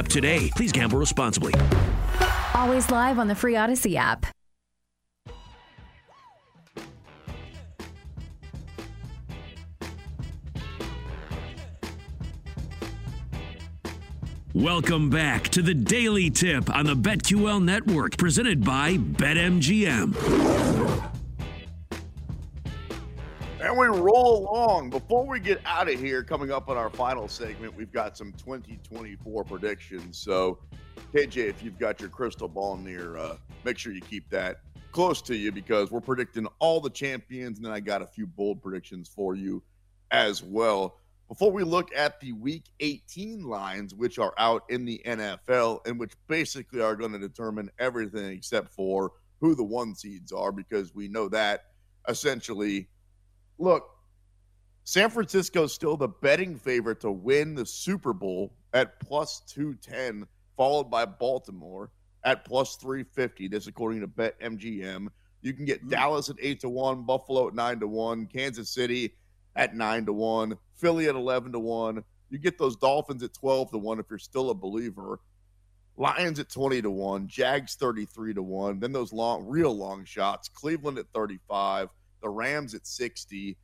app today. Please gamble responsibly. Always live on the free Audacy app. Welcome back to the Daily Tip on the BetQL Network, presented by BetMGM. And we roll along. Before we get out of here, coming up on our final segment, we've got some 2024 predictions. So, KJ, if you've got your crystal ball near, uh, make sure you keep that close to you because we're predicting all the champions. And then I got a few bold predictions for you as well. Before we look at the week 18 lines, which are out in the NFL and which basically are going to determine everything except for who the one seeds are, because we know that essentially. Look, San Francisco is still the betting favorite to win the Super Bowl at plus 210, followed by Baltimore at plus 350. This according to BetMGM. You can get mm-hmm. Dallas at 8 to 1, Buffalo at 9 to 1, Kansas City at 9 to 1, Philly at 11 to 1. You get those Dolphins at 12 to 1 if you're still a believer. Lions at 20 to 1, Jags 33 to 1. Then those long real long shots, Cleveland at 35, the Rams at 60.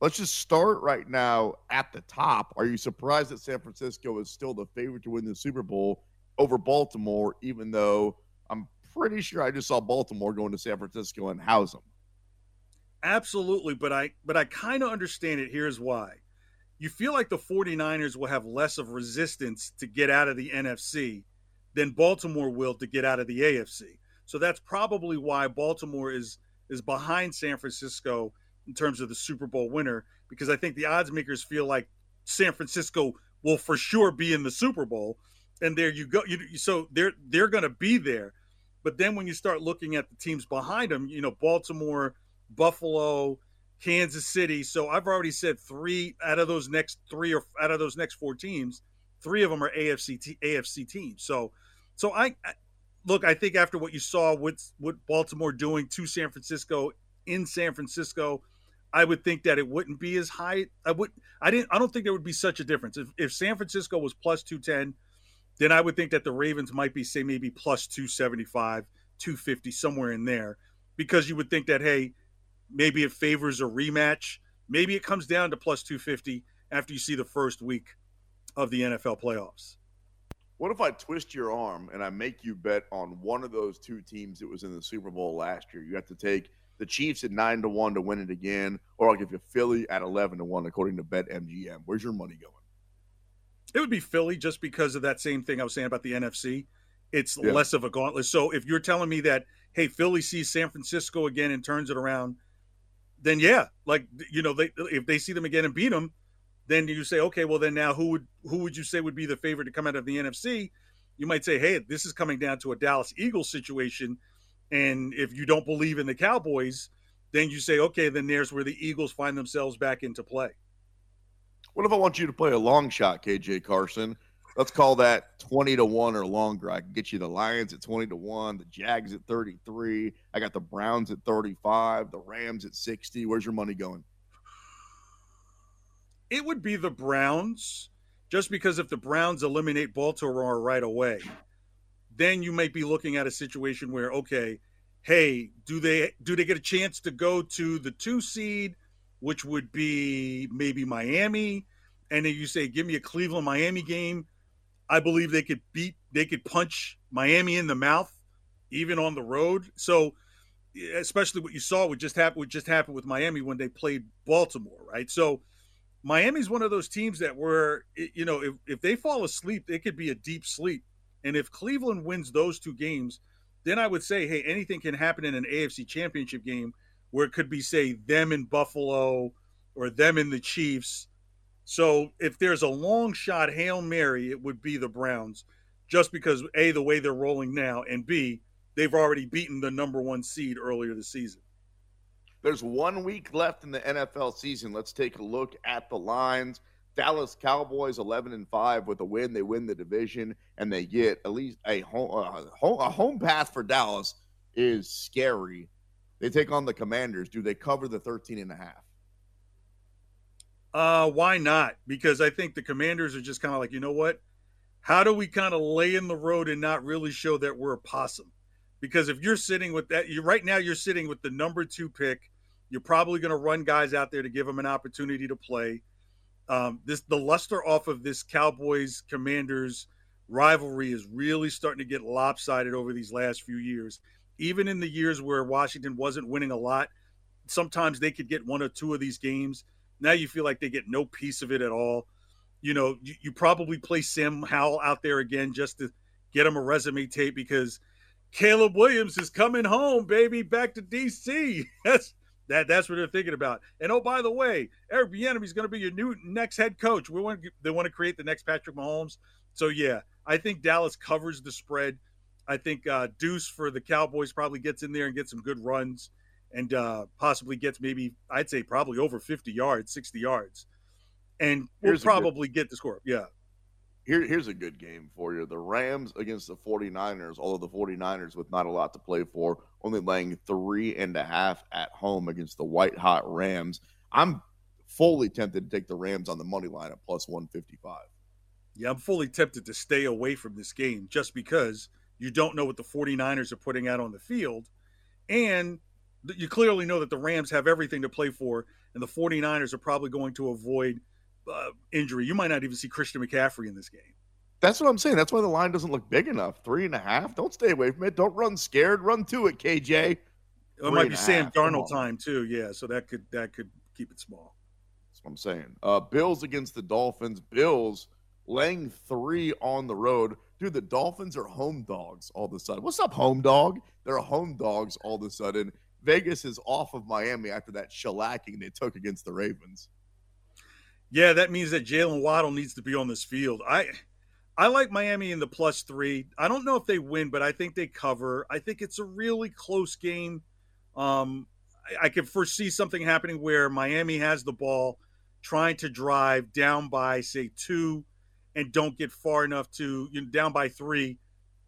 Let's just start right now at the top. Are you surprised that San Francisco is still the favorite to win the Super Bowl over Baltimore, even though I'm pretty sure I just saw Baltimore going to San Francisco and house them? Absolutely, but I but I kind of understand it. Here's why. You feel like the 49ers will have less of resistance to get out of the NFC than Baltimore will to get out of the AFC. So that's probably why Baltimore is is behind San Francisco in terms of the Super Bowl winner because I think the odds makers feel like San Francisco will for sure be in the Super Bowl and there you go you, so they're they're going to be there. But then when you start looking at the teams behind them, you know, Baltimore Buffalo, Kansas City. So I've already said three out of those next three or out of those next four teams, three of them are AFC AFC teams. So, so I look. I think after what you saw with what Baltimore doing to San Francisco in San Francisco, I would think that it wouldn't be as high. I would. I didn't. I don't think there would be such a difference if if San Francisco was plus two ten. Then I would think that the Ravens might be say maybe plus 275, 250 somewhere in there because you would think that hey, Maybe it favors a rematch. Maybe it comes down to plus 250 after you see the first week of the NFL playoffs. What if I twist your arm and I make you bet on one of those two teams that was in the Super Bowl last year? You have to take the Chiefs at nine to one to win it again, or I'll give you Philly at eleven to one according to BetMGM. Where's your money going? It would be Philly just because of that same thing I was saying about the NFC. It's yeah. less of a gauntlet. So if you're telling me that, hey, Philly sees San Francisco again and turns it around, then yeah, like you know, they if they see them again and beat them, then you say, okay, well then now who would who would you say would be the favorite to come out of the NFC? You might say, hey, this is coming down to a Dallas Eagles situation, and if you don't believe in the Cowboys, then you say, okay, then there's where the Eagles find themselves back into play. What if I want you to play a long shot, KJ Carson? let's call that 20 to 1 or longer. I can get you the Lions at 20 to 1, the Jags at 33. I got the Browns at 35, the Rams at 60. Where's your money going? It would be the Browns, just because if the Browns eliminate Baltimore right away, then you might be looking at a situation where, okay, hey, do they do they get a chance to go to the two seed, which would be maybe Miami? And then you say, give me a Cleveland Miami game I believe they could beat, they could punch Miami in the mouth, even on the road. So, especially what you saw would just happen would just happen with Miami when they played Baltimore, right? So, Miami's one of those teams that were, you know, if, if they fall asleep, it could be a deep sleep. And if Cleveland wins those two games, then I would say, hey, anything can happen in an AFC championship game where it could be, say, them in Buffalo or them in the Chiefs so if there's a long shot Hail Mary, it would be the Browns, just because A, the way they're rolling now, and B, they've already beaten the number one seed earlier this season. There's one week left in the NFL season. Let's take a look at the lines. Dallas Cowboys 11 and 5 with a win. They win the division and they get at least a home, uh, a home path for Dallas is scary. They take on the Commanders. Do they cover the 13 and a half? Uh, why not? Because I think the commanders are just kind of like, you know what? how do we kind of lay in the road and not really show that we're a possum? Because if you're sitting with that, you right now you're sitting with the number two pick. You're probably going to run guys out there to give them an opportunity to play. Um, this the luster off of this Cowboys Commanders rivalry is really starting to get lopsided over these last few years. Even in the years where Washington wasn't winning a lot, sometimes they could get one or two of these games. Now you feel like they get no piece of it at all. You know, you, you probably play Sam Howell out there again just to get him a resume tape because Caleb Williams is coming home, baby, back to DC. That's that that's what they're thinking about. And oh, by the way, Eric Bieniemy is going to be your new next head coach. We want they want to create the next Patrick Mahomes. So yeah, I think Dallas covers the spread. I think uh, Deuce for the Cowboys probably gets in there and gets some good runs and uh, possibly gets maybe I'd say probably over 50 yards, 60 yards, and we'll probably good, get the score. Yeah. Here, here's a good game for you. The Rams against the 49ers, although the 49ers with not a lot to play for, only laying three and a half at home against the white hot Rams. I'm fully tempted to take the Rams on the money line at plus 155. Yeah, I'm fully tempted to stay away from this game just because you don't know what the 49ers are putting out on the field. And you clearly know that the Rams have everything to play for, and the 49ers are probably going to avoid uh, injury. You might not even see Christian McCaffrey in this game. That's what I'm saying. That's why the line doesn't look big enough. Three and a half. Don't stay away from it. Don't run scared. Run to it, KJ. It might be Sam Darnold time too. Yeah, so that could that could keep it small. That's what I'm saying. Uh, Bills against the Dolphins. Bills laying three on the road. Dude, the Dolphins are home dogs all of a sudden. What's up, home dog? They're home dogs all of a sudden. Vegas is off of Miami after that shellacking they took against the Ravens. Yeah, that means that Jaylen Waddle needs to be on this field. I I like Miami in the plus three. I don't know if they win, but I think they cover. I think it's a really close game. Um, I, I can foresee something happening where Miami has the ball, trying to drive down by say two, and don't get far enough to you know, down by three,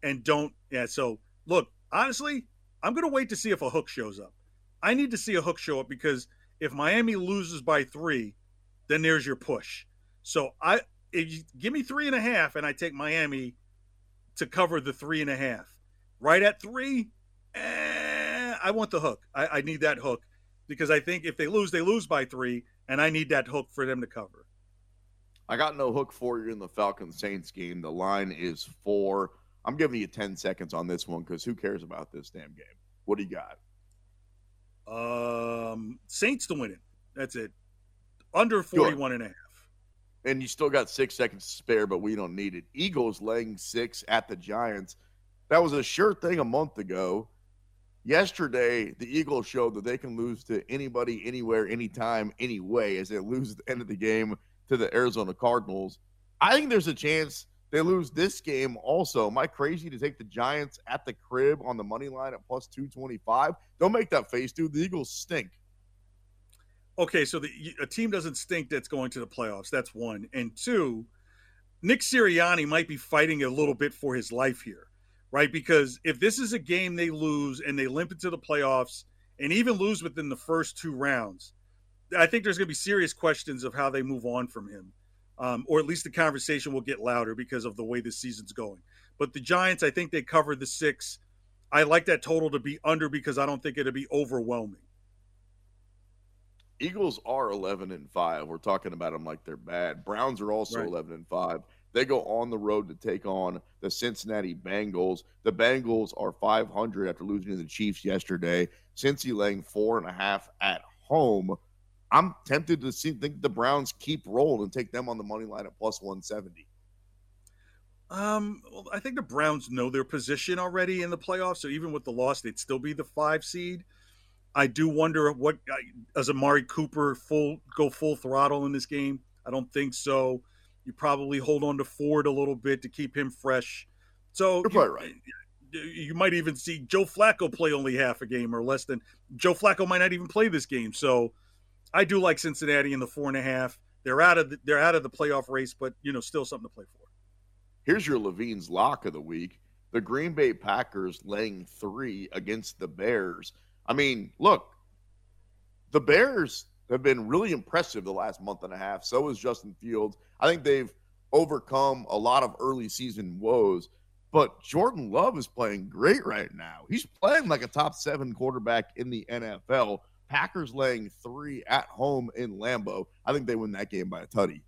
and don't. Yeah. So look, honestly, I'm to wait to see if a hook shows up. I need to see a hook show up because if Miami loses by three, then there's your push. So I if you give me three and a half and I take Miami to cover the three and a half. Right at three, eh, I want the hook. I, I need that hook because I think if they lose, they lose by three, and I need that hook for them to cover. I got no hook for you in the Falcon Saints game. The line is four. I'm giving you 10 seconds on this one because who cares about this damn game? What do you got? Um, Saints to win it. That's it. Under 41 and a half. And you still got six seconds to spare, but we don't need it. Eagles laying six at the Giants. That was a sure thing a month ago. Yesterday, the Eagles showed that they can lose to anybody, anywhere, anytime, anyway, as they lose at the end of the game to the Arizona Cardinals. I think there's a chance they lose this game also. Am I crazy to take the Giants at the crib on the money line at plus 225? Don't make that face, dude. The Eagles stink. Okay, so the, a team doesn't stink that's going to the playoffs. That's one. And two, Nick Sirianni might be fighting a little bit for his life here, right? Because if this is a game they lose and they limp into the playoffs and even lose within the first two rounds, I think there's going to be serious questions of how they move on from him um, or at least the conversation will get louder because of the way the season's going. But the Giants, I think they cover the six. I like that total to be under because I don't think it'll be overwhelming. Eagles are 11 and 5. We're talking about them like they're bad. Browns are also right. 11 and 5. They go on the road to take on the Cincinnati Bengals. The Bengals are 500 after losing to the Chiefs yesterday. Cincy laying four and a half at home. I'm tempted to see think the Browns keep rolling and take them on the money line at plus 170. Um, well, I think the Browns know their position already in the playoffs, so even with the loss, they'd still be the five seed. I do wonder what uh, does Amari Cooper full go full throttle in this game. I don't think so. You probably hold on to Ford a little bit to keep him fresh. So you're you, right. You might even see Joe Flacco play only half a game or less than Joe Flacco might not even play this game. So I do like Cincinnati in the four and a half. They're out of the, they're out of the playoff race, but you know, still something to play for. Here's your Levine's lock of the week: the Green Bay Packers laying three against the Bears. I mean, look, the Bears have been really impressive the last month and a half. So is Justin Fields. I think they've overcome a lot of early season woes. But Jordan Love is playing great right now. He's playing like a top seven quarterback in the NFL. Packers laying three at home in Lambeau. I think they win that game by a tutty.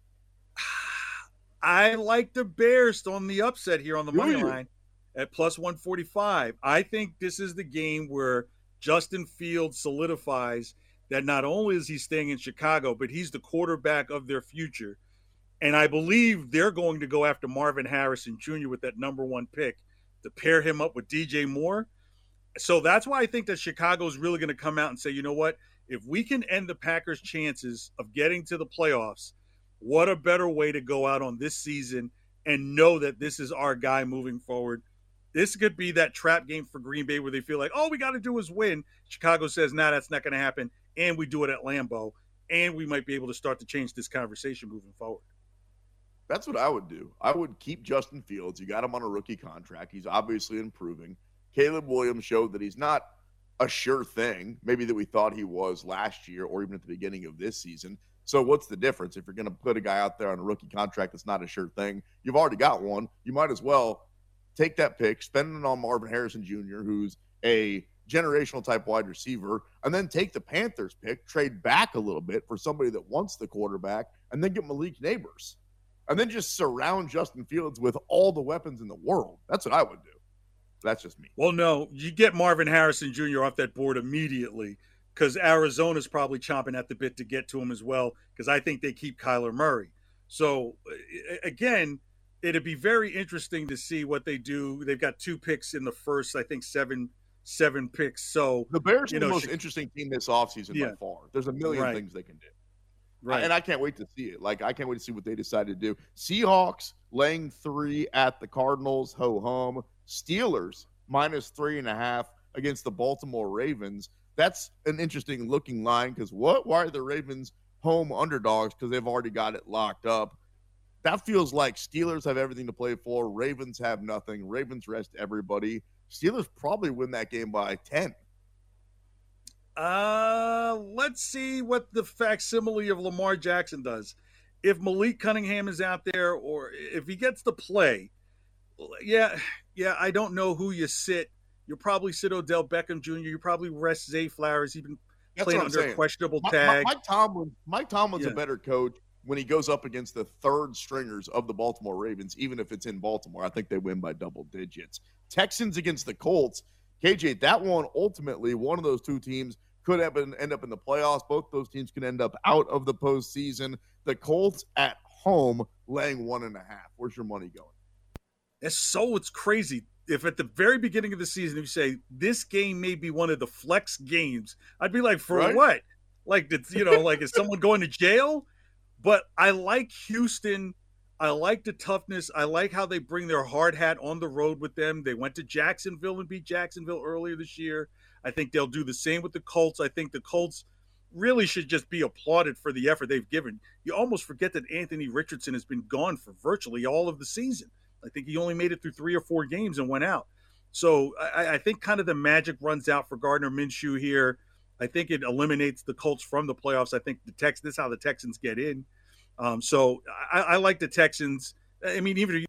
I like the Bears on the upset here on the money line at plus 145. I think this is the game where Justin Fields solidifies that not only is he staying in Chicago, but he's the quarterback of their future. And I believe they're going to go after Marvin Harrison Jr. with that number one pick to pair him up with DJ Moore. So that's why I think that Chicago is really going to come out and say, you know what? If we can end the Packers' chances of getting to the playoffs, what a better way to go out on this season and know that this is our guy moving forward. This could be that trap game for Green Bay where they feel like, all we got to do is win. Chicago says, nah, that's not going to happen. And we do it at Lambeau. And we might be able to start to change this conversation moving forward. That's what I would do. I would keep Justin Fields. You got him on a rookie contract. He's obviously improving. Caleb Williams showed that he's not a sure thing, maybe that we thought he was last year or even at the beginning of this season. So what's the difference? If you're going to put a guy out there on a rookie contract that's not a sure thing, you've already got one. You might as well take that pick, spend it on Marvin Harrison Jr., who's a generational type wide receiver, and then take the Panthers pick, trade back a little bit for somebody that wants the quarterback, and then get Malik Nabers. and then just surround Justin Fields with all the weapons in the world. That's what I would do. That's just me. Well, no, you get Marvin Harrison Jr. off that board immediately because Arizona's probably chomping at the bit to get to him as well because I think they keep Kyler Murray. So, again, it'd be very interesting to see what they do. They've got two picks in the first, I think, seven seven picks. So the Bears are the most interesting team this offseason yeah. by far. There's a million right. things they can do. Right. And I can't wait to see it. Like, I can't wait to see what they decide to do. Seahawks laying three at the Cardinals, ho hum. Steelers minus three and a half against the Baltimore Ravens. That's an interesting looking line because what? Why are the Ravens home underdogs? Because they've already got it locked up. That feels like Steelers have everything to play for. Ravens have nothing. Ravens rest everybody. Steelers probably win that game by 10. Uh, let's see what the facsimile of Lamar Jackson does. If Malik Cunningham is out there, or if he gets to play, yeah, yeah, I don't know who you sit. You'll probably sit Odell Beckham Jr. You probably rest Zay Flowers. He's been That's playing under a questionable tag. Mike, Mike Tomlin, Mike Tomlin's yeah. a better coach when he goes up against the third stringers of the Baltimore Ravens, even if it's in Baltimore. I think they win by double digits. Texans against the Colts. KJ, that one ultimately, one of those two teams could have been, end up in the playoffs. Both those teams can end up out of the postseason. The Colts at home laying one and a half. Where's your money going? It's so it's crazy. If at the very beginning of the season you say this game may be one of the flex games, I'd be like, for right? what? Like, it's you know, like is someone going to jail? But I like Houston. I like the toughness. I like how they bring their hard hat on the road with them. They went to Jacksonville and beat Jacksonville earlier this year. I think they'll do the same with the Colts. I think the Colts really should just be applauded for the effort they've given. You almost forget that Anthony Richardson has been gone for virtually all of the season. I think he only made it through three or four games and went out. So I, I think kind of the magic runs out for Gardner Minshew here. I think it eliminates the Colts from the playoffs. I think the Tex this is how the Texans get in. Um, so I, I like the Texans. I mean, even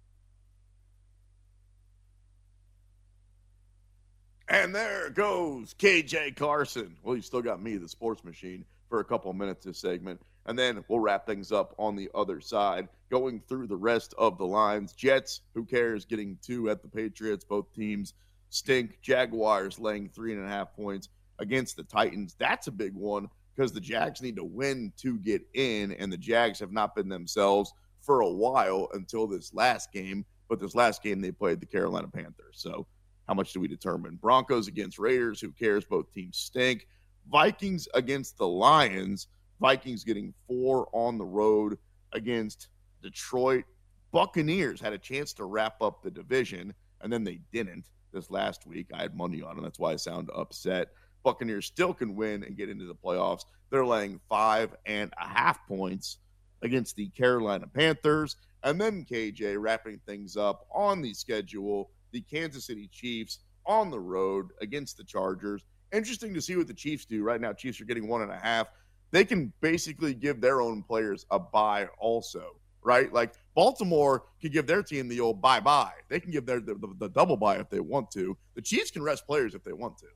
And there goes KJ Carson. Well, you still got me, the sports machine, for a couple minutes this segment. And then we'll wrap things up on the other side, going through the rest of the lines. Jets, who cares, getting two at the Patriots. Both teams stink. Jaguars laying three and a half points against the Titans. That's a big one because the Jags need to win to get in, and the Jags have not been themselves for a while until this last game. But this last game, they played the Carolina Panthers. So how much do we determine? Broncos against Raiders. Who cares? Both teams stink. Vikings against the Lions. Vikings getting four on the road against Detroit. Buccaneers had a chance to wrap up the division, and then they didn't this last week. I had money on them. That's why I sound upset. Buccaneers still can win and get into the playoffs. They're laying five and a half points against the Carolina Panthers. And then KJ wrapping things up on the schedule the Kansas City Chiefs on the road against the Chargers. Interesting to see what the Chiefs do right now. Chiefs are getting one and a half. They can basically give their own players a bye also right? Like Baltimore can give their team the old bye bye. They can give their the, the, the double bye if they want to. The Chiefs can rest players if they want to.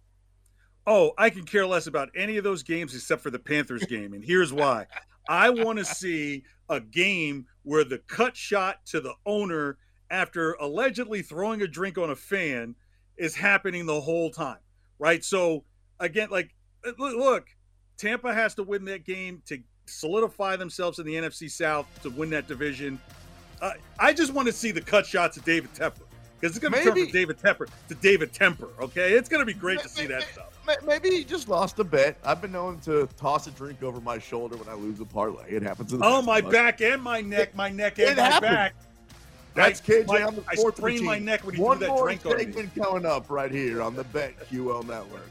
Oh, I can care less about any of those games except for the Panthers game. And here's why. I want to see a game where the cut shot to the owner after allegedly throwing a drink on a fan is happening the whole time, right? So, again, like, uh, look, Tampa has to win that game to solidify themselves in the NFC South to win that division. Uh, I just want to see the cut shots of David Tepper because it's going to turn from David Tepper to David Temper. Okay, it's going to be great to see that stuff. Maybe he just lost a bet. I've been known to toss a drink over my shoulder when I lose a parlay. It happens. oh, my back and my neck, my neck and it my happens. back. That's KJ my, on the fourth I sprained my neck when he One threw that drink on me. One more segment coming up right here on the BetQL Network.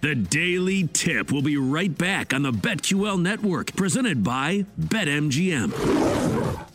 The Daily Tip will be right back on the BetQL network, presented by BetMGM.